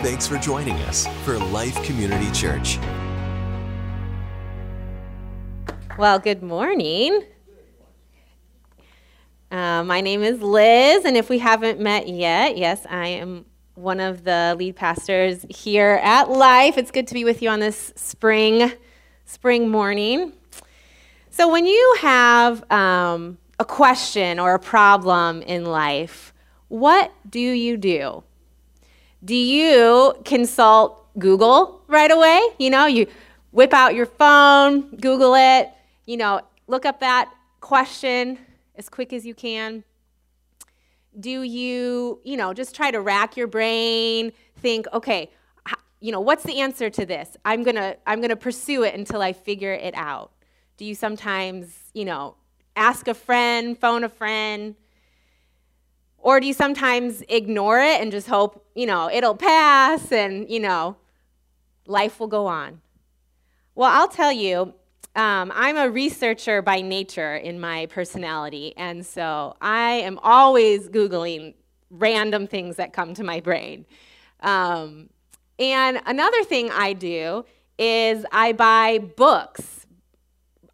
Thanks for joining us for Life Community Church. Well, good morning. Uh, my name is Liz, and if we haven't met yet, yes, I am one of the lead pastors here at Life. It's good to be with you on this spring spring morning. So, when you have um, a question or a problem in life, what do you do? Do you consult Google right away? You know, you whip out your phone, Google it, you know, look up that question as quick as you can. Do you, you know, just try to rack your brain, think, okay, you know, what's the answer to this? I'm going to I'm going to pursue it until I figure it out. Do you sometimes, you know, ask a friend, phone a friend? Or do you sometimes ignore it and just hope, you know, it'll pass and, you know, life will go on? Well, I'll tell you, um, I'm a researcher by nature in my personality, and so I am always Googling random things that come to my brain. Um, and another thing I do is I buy books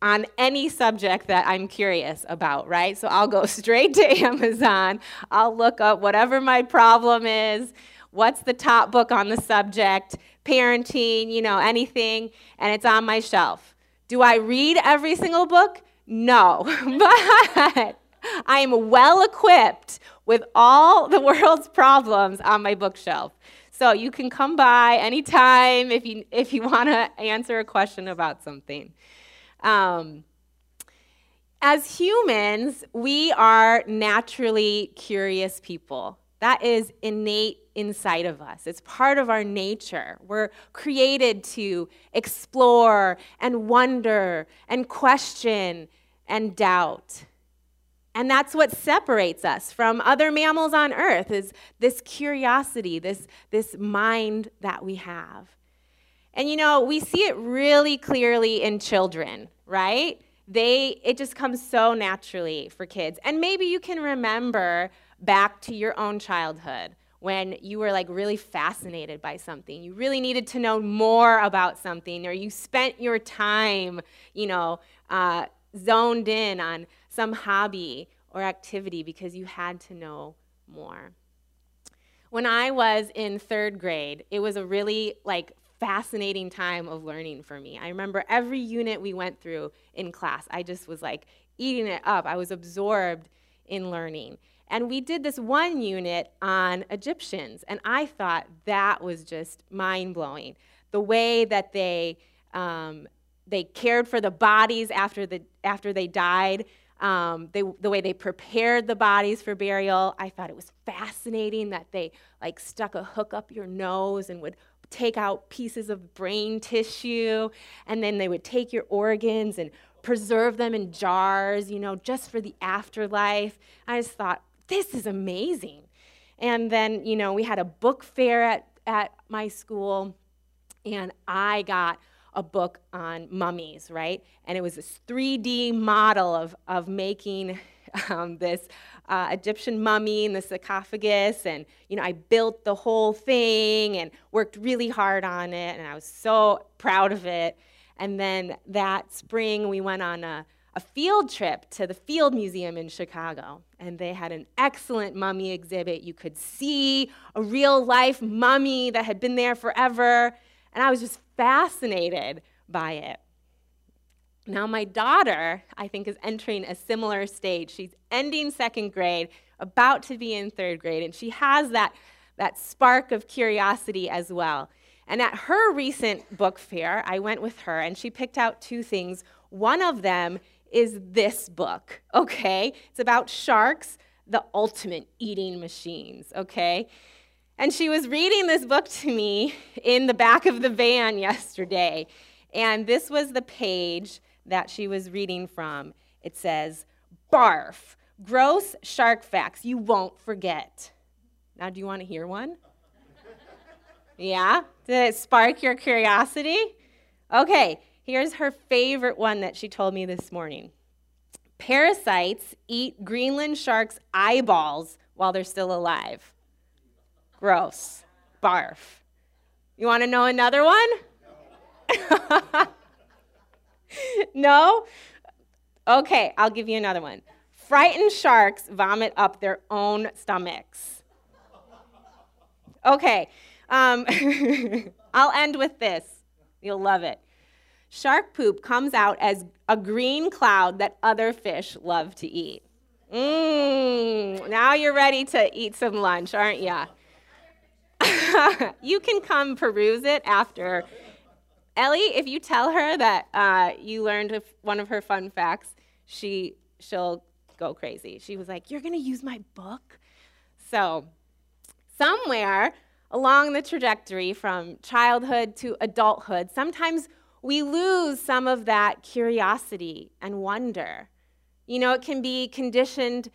on any subject that I'm curious about, right? So I'll go straight to Amazon, I'll look up whatever my problem is, what's the top book on the subject, parenting, you know, anything, and it's on my shelf. Do I read every single book? No, but I am well equipped with all the world's problems on my bookshelf. So you can come by anytime if you if you want to answer a question about something. Um, as humans, we are naturally curious people. That is innate inside of us. It's part of our nature. We're created to explore and wonder and question and doubt. And that's what separates us from other mammals on earth is this curiosity, this, this mind that we have. And you know, we see it really clearly in children, right? They it just comes so naturally for kids. And maybe you can remember back to your own childhood when you were like really fascinated by something. You really needed to know more about something, or you spent your time, you know, uh, zoned in on some hobby or activity because you had to know more. When I was in third grade, it was a really like fascinating time of learning for me. I remember every unit we went through in class, I just was like eating it up. I was absorbed in learning. And we did this one unit on Egyptians, and I thought that was just mind blowing. The way that they um, they cared for the bodies after the after they died, um, they, the way they prepared the bodies for burial. I thought it was fascinating that they like stuck a hook up your nose and would take out pieces of brain tissue, and then they would take your organs and preserve them in jars, you know, just for the afterlife. I just thought, this is amazing. And then, you know, we had a book fair at, at my school, and I got a book on mummies, right? And it was this 3D model of, of making um, this uh, Egyptian mummy in the sarcophagus. And, you know, I built the whole thing and worked really hard on it. And I was so proud of it. And then that spring, we went on a, a field trip to the Field Museum in Chicago. And they had an excellent mummy exhibit. You could see a real life mummy that had been there forever. And I was just fascinated by it. Now, my daughter, I think, is entering a similar stage. She's ending second grade, about to be in third grade, and she has that, that spark of curiosity as well. And at her recent book fair, I went with her, and she picked out two things. One of them is this book, okay? It's about sharks, the ultimate eating machines, okay? And she was reading this book to me in the back of the van yesterday. And this was the page that she was reading from. It says, Barf, gross shark facts you won't forget. Now, do you want to hear one? yeah? Did it spark your curiosity? Okay, here's her favorite one that she told me this morning. Parasites eat Greenland sharks' eyeballs while they're still alive. Gross. Barf. You want to know another one? no? Okay, I'll give you another one. Frightened sharks vomit up their own stomachs. Okay, um, I'll end with this. You'll love it. Shark poop comes out as a green cloud that other fish love to eat. Mmm, now you're ready to eat some lunch, aren't ya? you can come peruse it after. Ellie, if you tell her that uh, you learned one of her fun facts, she she'll go crazy. She was like, "You're gonna use my book?" So, somewhere along the trajectory from childhood to adulthood, sometimes we lose some of that curiosity and wonder. You know, it can be conditioned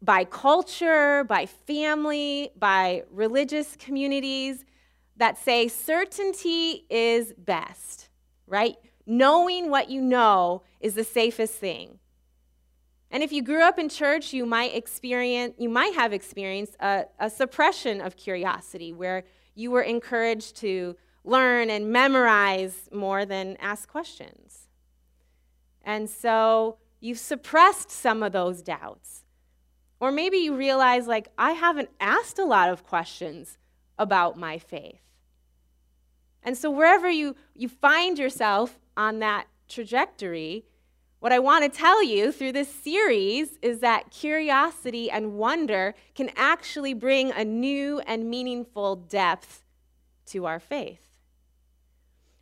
by culture, by family, by religious communities that say certainty is best, right? Knowing what you know is the safest thing. And if you grew up in church, you might experience, you might have experienced a, a suppression of curiosity where you were encouraged to learn and memorize more than ask questions. And so you've suppressed some of those doubts. Or maybe you realize, like, I haven't asked a lot of questions about my faith. And so, wherever you, you find yourself on that trajectory, what I want to tell you through this series is that curiosity and wonder can actually bring a new and meaningful depth to our faith.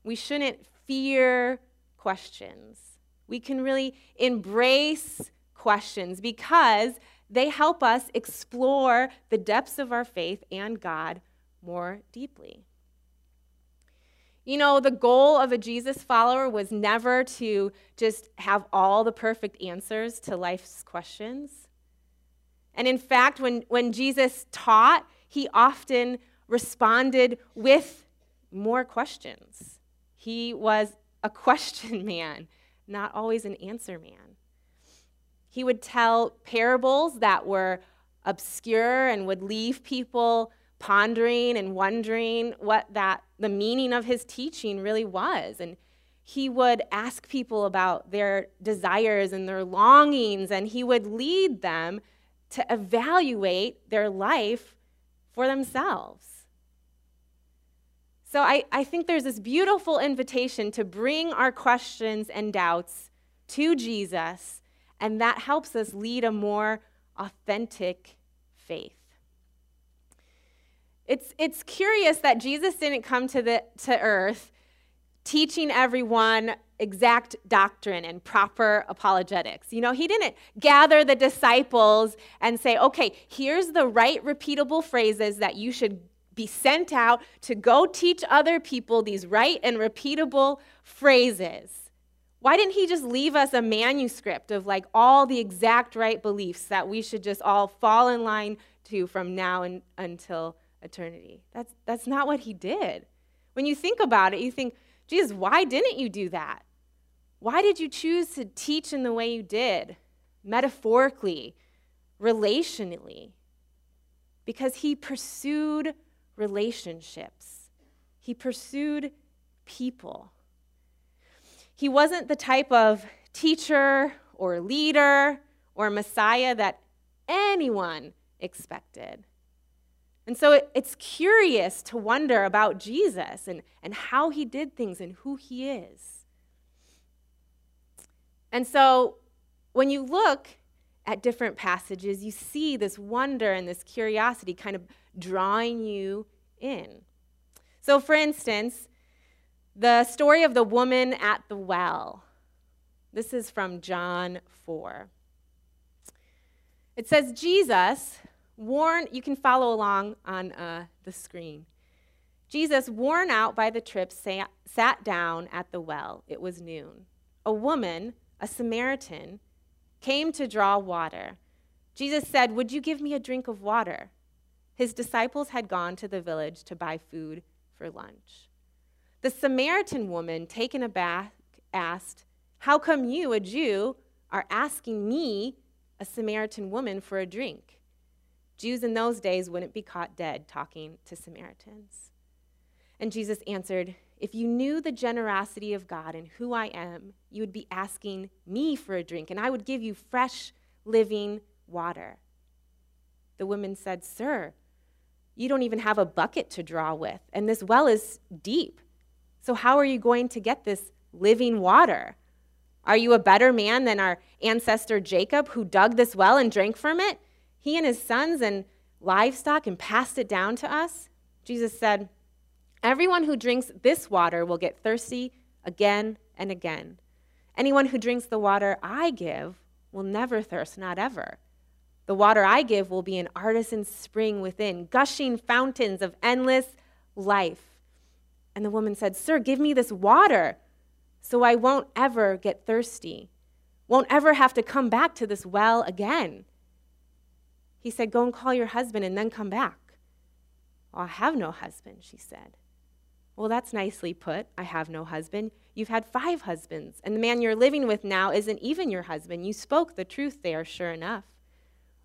We shouldn't fear questions. We can really embrace questions because they help us explore the depths of our faith and God more deeply. You know, the goal of a Jesus follower was never to just have all the perfect answers to life's questions. And in fact, when, when Jesus taught, he often responded with more questions. He was a question man, not always an answer man. He would tell parables that were obscure and would leave people pondering and wondering what that the meaning of his teaching really was. And he would ask people about their desires and their longings and he would lead them to evaluate their life for themselves. So I, I think there's this beautiful invitation to bring our questions and doubts to jesus and that helps us lead a more authentic faith it's, it's curious that Jesus didn't come to, the, to earth teaching everyone exact doctrine and proper apologetics. You know, he didn't gather the disciples and say, okay, here's the right repeatable phrases that you should be sent out to go teach other people these right and repeatable phrases. Why didn't he just leave us a manuscript of like all the exact right beliefs that we should just all fall in line to from now and, until eternity. That's, that's not what he did. When you think about it, you think, Jesus, why didn't you do that? Why did you choose to teach in the way you did, metaphorically, relationally? Because he pursued relationships, he pursued people. He wasn't the type of teacher or leader or Messiah that anyone expected. And so it, it's curious to wonder about Jesus and, and how he did things and who he is. And so when you look at different passages, you see this wonder and this curiosity kind of drawing you in. So, for instance, the story of the woman at the well. This is from John 4. It says, Jesus worn, you can follow along on uh, the screen. Jesus, worn out by the trip, sat, sat down at the well. It was noon. A woman, a Samaritan, came to draw water. Jesus said, Would you give me a drink of water? His disciples had gone to the village to buy food for lunch. The Samaritan woman, taken aback, asked, How come you, a Jew, are asking me, a Samaritan woman, for a drink? Jews in those days wouldn't be caught dead talking to Samaritans. And Jesus answered, If you knew the generosity of God and who I am, you would be asking me for a drink, and I would give you fresh, living water. The woman said, Sir, you don't even have a bucket to draw with, and this well is deep. So, how are you going to get this living water? Are you a better man than our ancestor Jacob, who dug this well and drank from it? He and his sons and livestock and passed it down to us? Jesus said, Everyone who drinks this water will get thirsty again and again. Anyone who drinks the water I give will never thirst, not ever. The water I give will be an artesian spring within, gushing fountains of endless life. And the woman said, Sir, give me this water so I won't ever get thirsty, won't ever have to come back to this well again. He said, Go and call your husband and then come back. I have no husband, she said. Well, that's nicely put. I have no husband. You've had five husbands, and the man you're living with now isn't even your husband. You spoke the truth there, sure enough.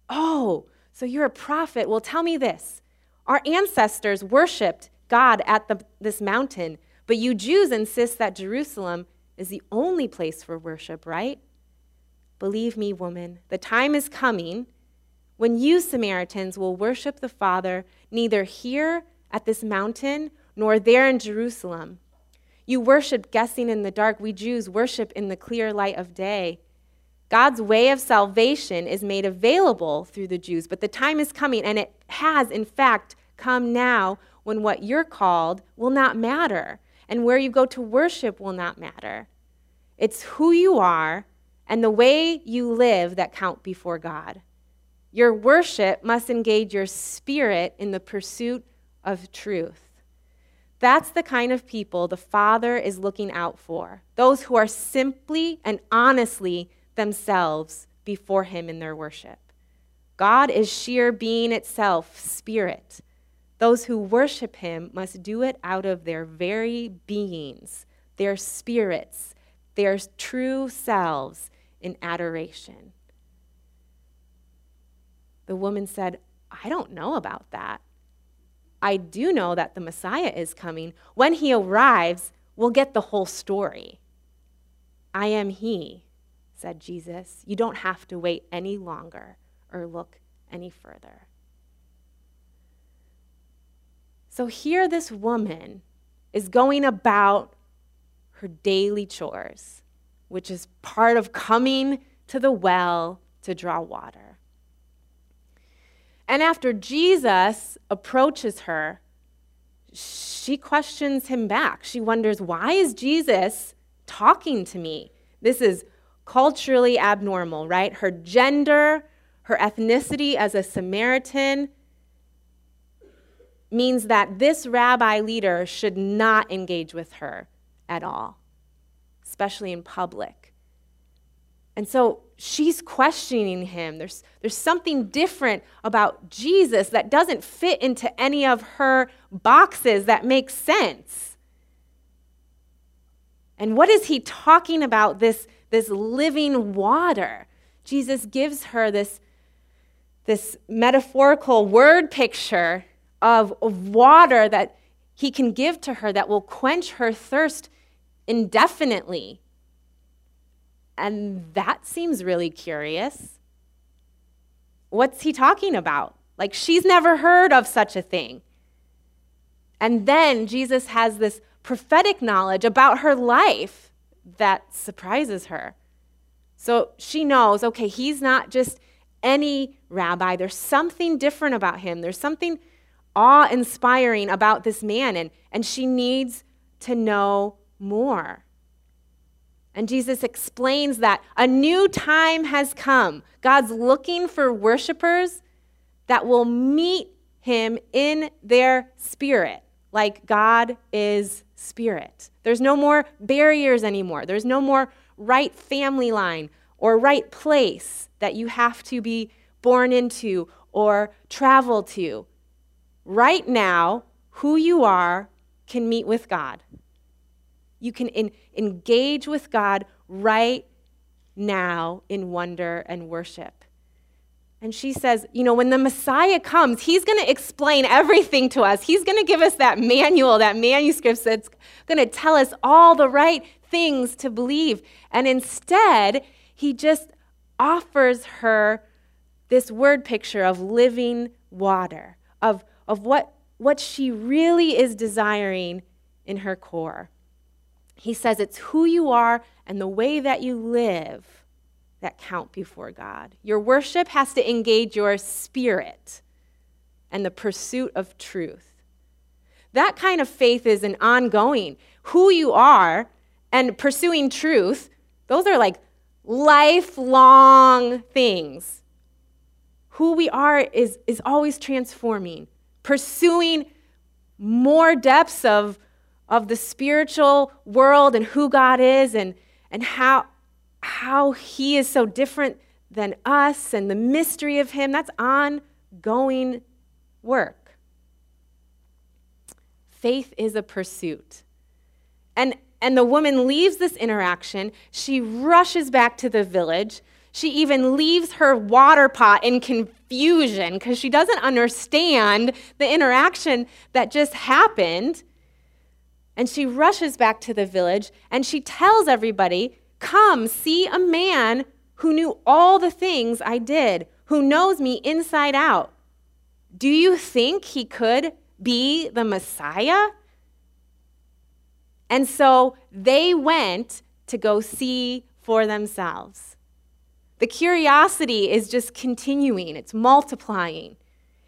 Oh, so you're a prophet. Well, tell me this. Our ancestors worshiped God at the, this mountain, but you Jews insist that Jerusalem is the only place for worship, right? Believe me, woman, the time is coming when you Samaritans will worship the Father neither here at this mountain nor there in Jerusalem. You worship guessing in the dark. We Jews worship in the clear light of day. God's way of salvation is made available through the Jews, but the time is coming, and it has, in fact, come now when what you're called will not matter, and where you go to worship will not matter. It's who you are and the way you live that count before God. Your worship must engage your spirit in the pursuit of truth. That's the kind of people the Father is looking out for those who are simply and honestly themselves before Him in their worship. God is sheer being itself, spirit. Those who worship Him must do it out of their very beings, their spirits, their true selves in adoration. The woman said, I don't know about that. I do know that the Messiah is coming. When he arrives, we'll get the whole story. I am he said Jesus. You don't have to wait any longer or look any further. So here, this woman is going about her daily chores, which is part of coming to the well to draw water. And after Jesus approaches her, she questions him back. She wonders, why is Jesus talking to me? This is culturally abnormal, right? Her gender, her ethnicity as a Samaritan means that this rabbi leader should not engage with her at all, especially in public. And so she's questioning him. There's, there's something different about Jesus that doesn't fit into any of her boxes that makes sense. And what is he talking about? This this living water. Jesus gives her this, this metaphorical word picture of, of water that he can give to her that will quench her thirst indefinitely. And that seems really curious. What's he talking about? Like, she's never heard of such a thing. And then Jesus has this prophetic knowledge about her life that surprises her. So she knows, okay, he's not just any rabbi. There's something different about him. There's something awe inspiring about this man, and, and she needs to know more. And Jesus explains that a new time has come. God's looking for worshipers that will meet him in their spirit, like God is spirit. There's no more barriers anymore. There's no more right family line or right place that you have to be born into or travel to. Right now, who you are can meet with God. You can in, engage with God right now in wonder and worship. And she says, You know, when the Messiah comes, he's going to explain everything to us. He's going to give us that manual, that manuscript that's going to tell us all the right things to believe. And instead, he just offers her this word picture of living water, of, of what, what she really is desiring in her core. He says it's who you are and the way that you live that count before God. Your worship has to engage your spirit and the pursuit of truth. That kind of faith is an ongoing. Who you are and pursuing truth, those are like lifelong things. Who we are is, is always transforming, pursuing more depths of, of the spiritual world and who God is and, and how, how He is so different than us and the mystery of Him. That's ongoing work. Faith is a pursuit. And, and the woman leaves this interaction. She rushes back to the village. She even leaves her water pot in confusion because she doesn't understand the interaction that just happened. And she rushes back to the village and she tells everybody Come, see a man who knew all the things I did, who knows me inside out. Do you think he could be the Messiah? And so they went to go see for themselves. The curiosity is just continuing, it's multiplying.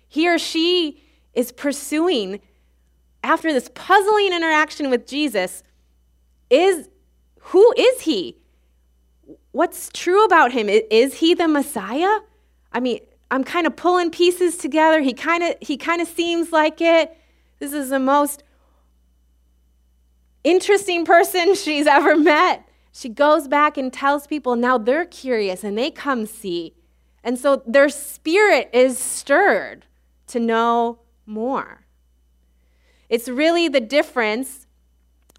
He or she is pursuing, after this puzzling interaction with Jesus, is who is he? what's true about him? Is he the Messiah? I mean, I'm kind of pulling pieces together. He kind of he kind of seems like it. This is the most interesting person she's ever met. She goes back and tells people, now they're curious and they come see. And so their spirit is stirred to know more. It's really the difference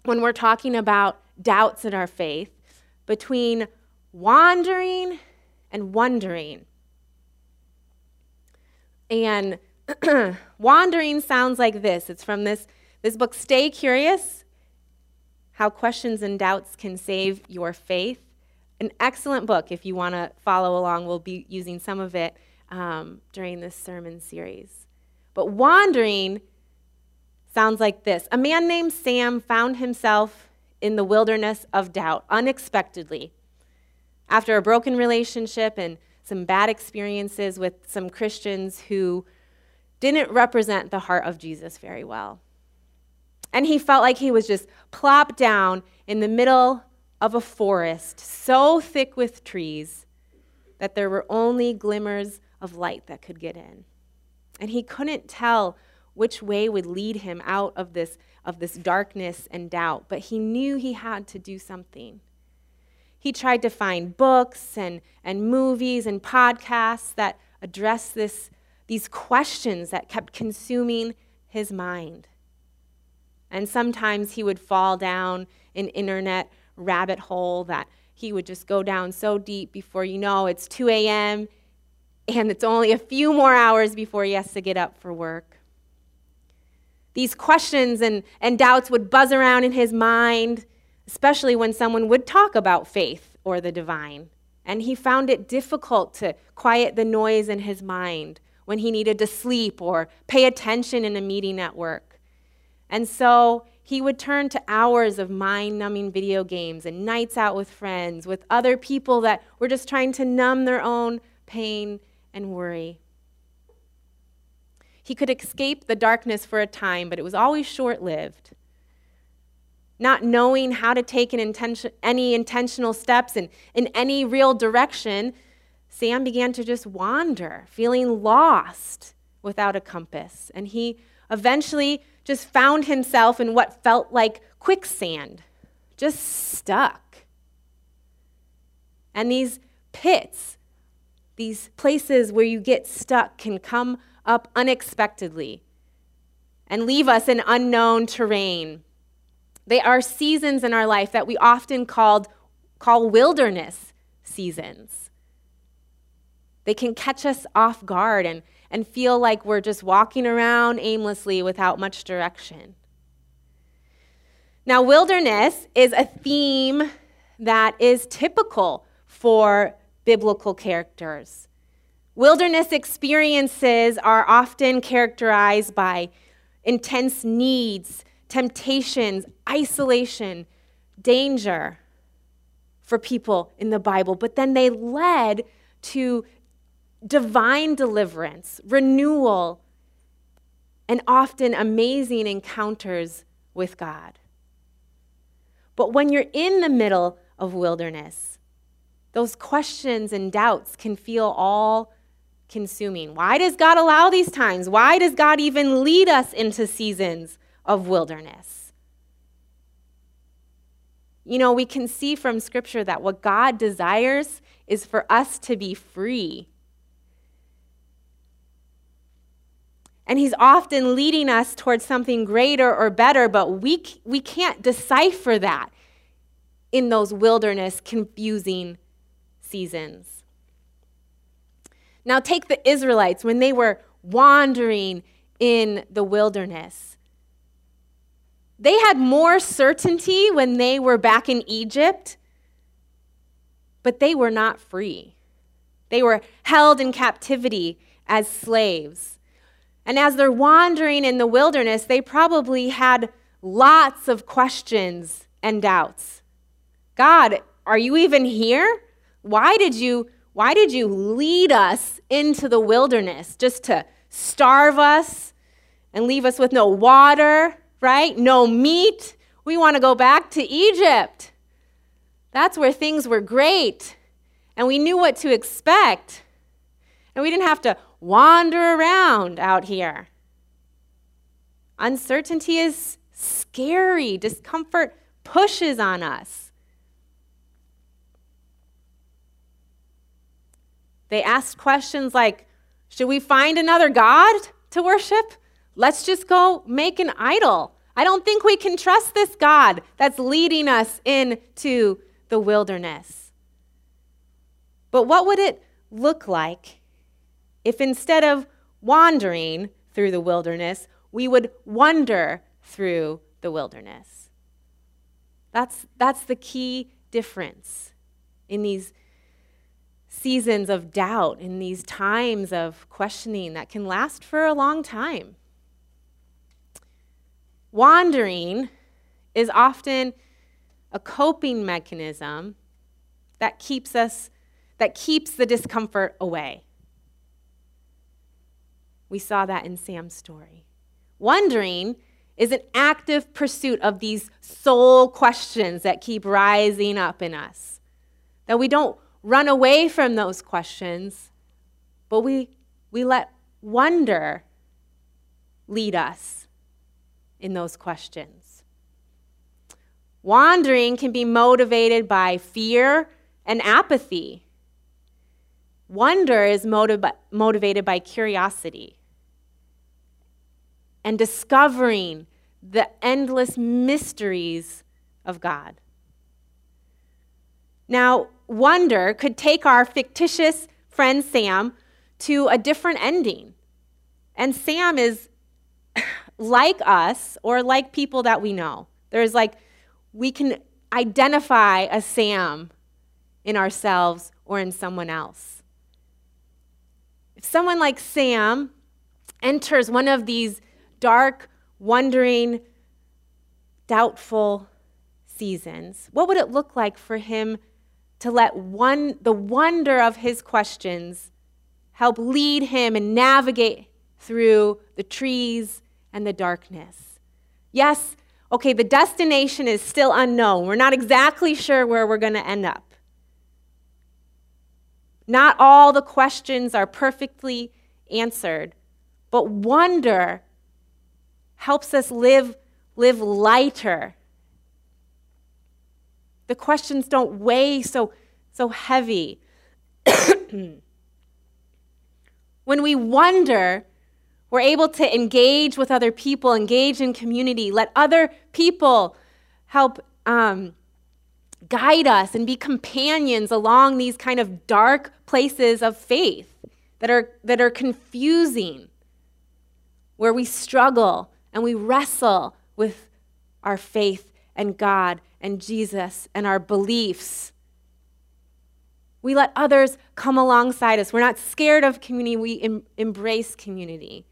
when we're talking about doubts in our faith between wandering and wondering. And wandering sounds like this. It's from this, this book, Stay Curious How Questions and Doubts Can Save Your Faith. An excellent book if you want to follow along. We'll be using some of it um, during this sermon series. But wandering sounds like this A man named Sam found himself in the wilderness of doubt unexpectedly after a broken relationship and some bad experiences with some Christians who didn't represent the heart of Jesus very well. And he felt like he was just plopped down in the middle of a forest so thick with trees that there were only glimmers of light that could get in. And he couldn't tell which way would lead him out of this, of this darkness and doubt, but he knew he had to do something. He tried to find books and, and movies and podcasts that address this, these questions that kept consuming his mind. And sometimes he would fall down an internet rabbit hole that he would just go down so deep before you know it's 2 a.m. and it's only a few more hours before he has to get up for work. These questions and, and doubts would buzz around in his mind, especially when someone would talk about faith or the divine. And he found it difficult to quiet the noise in his mind when he needed to sleep or pay attention in a meeting at work. And so he would turn to hours of mind numbing video games and nights out with friends, with other people that were just trying to numb their own pain and worry. He could escape the darkness for a time, but it was always short lived not knowing how to take intention, any intentional steps in, in any real direction, Sam began to just wander, feeling lost without a compass. And he eventually just found himself in what felt like quicksand, just stuck. And these pits, these places where you get stuck, can come up unexpectedly and leave us in unknown terrain they are seasons in our life that we often called, call wilderness seasons. They can catch us off guard and, and feel like we're just walking around aimlessly without much direction. Now, wilderness is a theme that is typical for biblical characters. Wilderness experiences are often characterized by intense needs, temptations, isolation, danger for people in the Bible, but then they led to divine deliverance, renewal, and often amazing encounters with God. But when you're in the middle of wilderness, those questions and doubts can feel all consuming. Why does God allow these times? Why does God even lead us into seasons of wilderness? You know, we can see from Scripture that what God desires is for us to be free. And He's often leading us towards something greater or better, but we, we can't decipher that in those wilderness, confusing seasons. Now, take the Israelites when they were wandering in the wilderness. They had more certainty when they were back in Egypt, but they were not free. They were held in captivity as slaves. And as they're wandering in the wilderness, they probably had lots of questions and doubts. God, are you even here? Why did you why did you lead us into the wilderness just to starve us and leave us with no water, right? No meat. We want to go back to Egypt. That's where things were great and we knew what to expect. And we didn't have to wander around out here. Uncertainty is scary, discomfort pushes on us. They asked questions like Should we find another God to worship? Let's just go make an idol. I don't think we can trust this God that's leading us into the wilderness. But what would it look like if instead of wandering through the wilderness, we would wander through the wilderness? That's, that's the key difference in these seasons of doubt, in these times of questioning that can last for a long time. Wandering is often a coping mechanism that keeps us that keeps the discomfort away. We saw that in Sam's story. Wondering is an active pursuit of these soul questions that keep rising up in us. That we don't run away from those questions, but we, we let wonder lead us in those questions. Wandering can be motivated by fear and apathy. Wonder is motiv- motivated by curiosity and discovering the endless mysteries of God. Now, wonder could take our fictitious friend Sam to a different ending. And Sam is like us or like people that we know. There's like, we can identify a Sam in ourselves or in someone else. If someone like Sam enters one of these dark, wondering, doubtful seasons, what would it look like for him to let one, the wonder of his questions help lead him and navigate through the trees and the darkness. Yes, okay, the destination is still unknown. We're not exactly sure where we're going to end up. Not all the questions are perfectly answered, but wonder helps us live, live lighter the questions don't weigh so, so heavy. when we wonder, we're able to engage with other people, engage in community, let other people help um, guide us and be companions along these kind of dark places of faith. that are, that are confusing, where we struggle and we wrestle with our faith and God and Jesus and our beliefs. We let others come alongside us. We're not scared of community, we em- embrace community.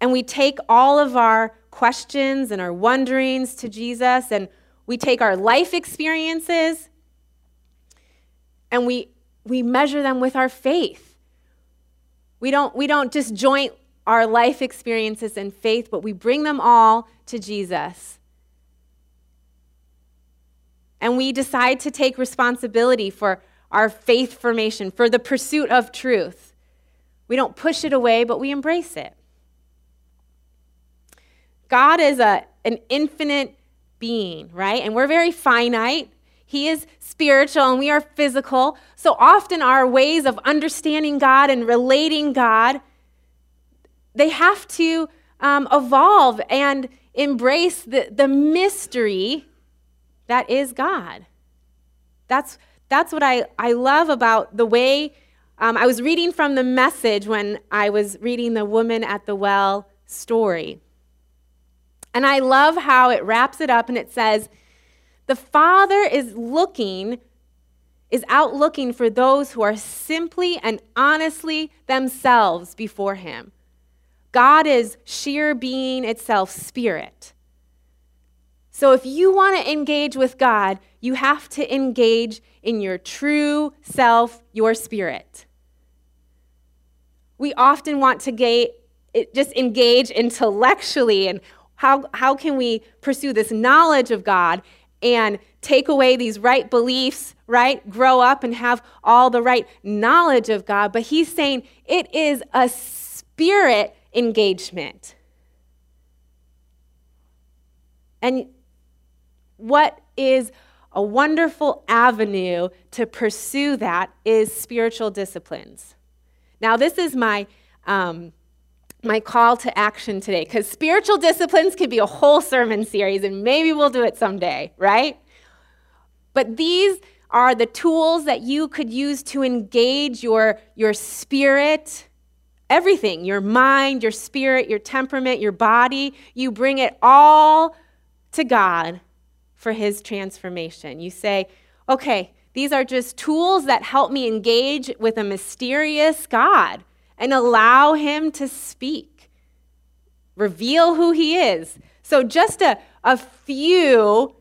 And we take all of our questions and our wonderings to Jesus, and we take our life experiences and we, we measure them with our faith. We don't, we don't just joint our life experiences and faith, but we bring them all to Jesus. And we decide to take responsibility for our faith formation, for the pursuit of truth. We don't push it away, but we embrace it. God is a, an infinite being, right? And we're very finite. He is spiritual and we are physical. So often our ways of understanding God and relating God, they have to um, evolve and embrace the, the mystery that is God. That's, that's what I, I love about the way um, I was reading from the message when I was reading the woman at the well story. And I love how it wraps it up and it says, the Father is looking, is out looking for those who are simply and honestly themselves before Him. God is sheer being itself, spirit. So if you want to engage with God, you have to engage in your true self, your spirit. We often want to just engage intellectually and how, how can we pursue this knowledge of God and take away these right beliefs, right? Grow up and have all the right knowledge of God. But he's saying it is a spirit engagement. And what is a wonderful avenue to pursue that is spiritual disciplines. Now, this is my. Um, my call to action today because spiritual disciplines could be a whole sermon series and maybe we'll do it someday, right? But these are the tools that you could use to engage your, your spirit, everything your mind, your spirit, your temperament, your body. You bring it all to God for His transformation. You say, okay, these are just tools that help me engage with a mysterious God and allow Him to speak, reveal who He is. So, just a, a few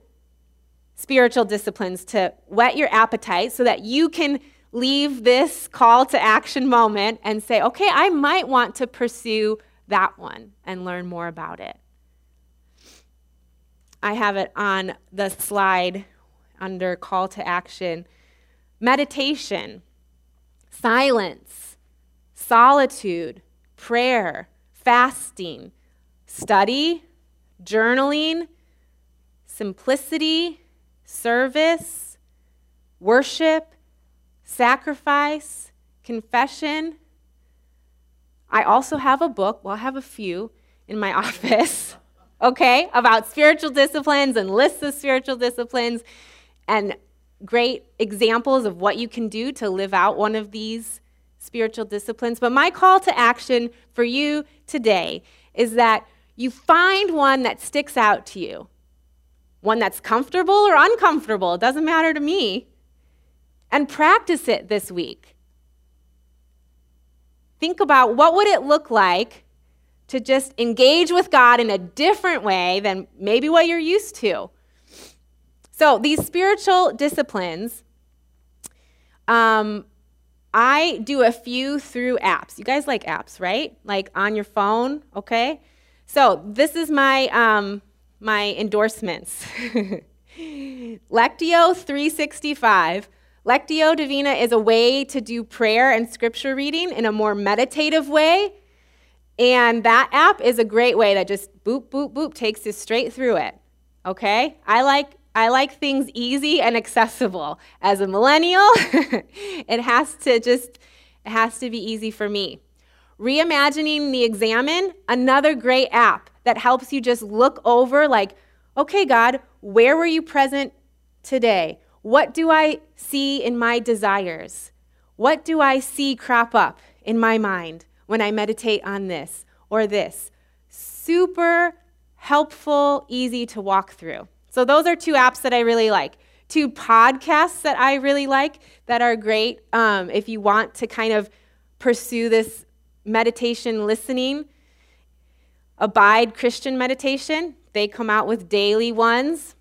spiritual disciplines to whet your appetite so that you can leave this call to action moment and say, okay, I might want to pursue that one and learn more about it. I have it on the slide under call to action. Meditation, silence, solitude, prayer, fasting, study, journaling, simplicity, service, worship, sacrifice, confession. I also have a book, well, I have a few in my office, okay, about spiritual disciplines and lists of spiritual disciplines and great examples of what you can do to live out one of these spiritual disciplines. But my call to action for you today is that you find one that sticks out to you, one that's comfortable or uncomfortable, it doesn't matter to me, and practice it this week. Think about what would it look like to just engage with God in a different way than maybe what you're used to. So, these spiritual disciplines um, I do a few through apps. You guys like apps, right? Like on your phone, okay? So this is my um, my endorsements. Lectio 365. Lectio Divina is a way to do prayer and scripture reading in a more meditative way. And that app is a great way that just boop, boop, boop takes you straight through it. Okay? I like I like things easy and accessible. As a millennial, it has to just it has to be easy for me. Reimagining the Examen, another great app that helps you just look over like, okay, God, where were you present today? What do I see in my desires? What do I see crop up in my mind when I meditate on this or this. Super helpful, easy to walk through. So, those are two apps that I really like. Two podcasts that I really like that are great um, if you want to kind of pursue this meditation listening. Abide Christian Meditation, they come out with daily ones.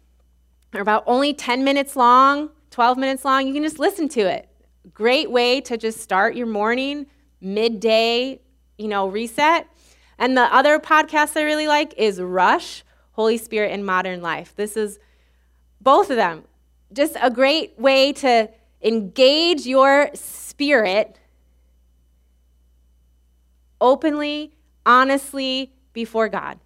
They're about only 10 minutes long, 12 minutes long. You can just listen to it. Great way to just start your morning, midday, you know, reset. And the other podcast I really like is Rush, Holy Spirit in Modern Life. This is both of them. Just a great way to engage your spirit openly, honestly before God.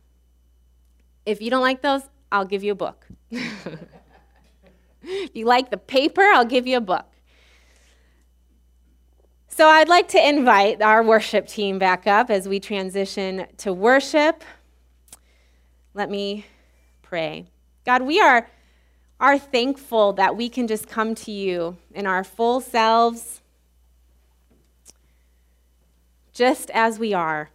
If you don't like those, I'll give you a book. if you like the paper, I'll give you a book. So I'd like to invite our worship team back up as we transition to worship. Let me pray. God, we are, are thankful that we can just come to you in our full selves, just as we are.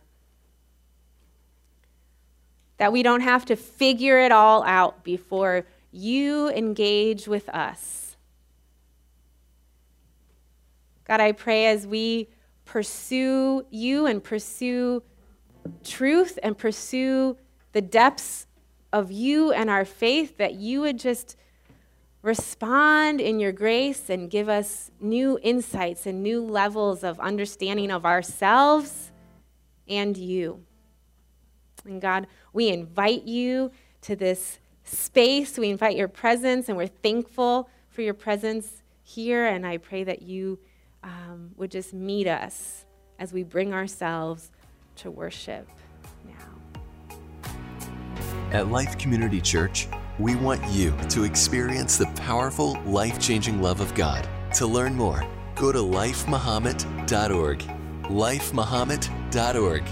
That we don't have to figure it all out before you engage with us. God, I pray as we pursue you and pursue truth and pursue the depths of you and our faith, that you would just respond in your grace and give us new insights and new levels of understanding of ourselves and you. And God, we invite you to this space. We invite your presence, and we're thankful for your presence here. And I pray that you um, would just meet us as we bring ourselves to worship now. At Life Community Church, we want you to experience the powerful, life changing love of God. To learn more, go to lifemuhammad.org. Lifemuhammad.org.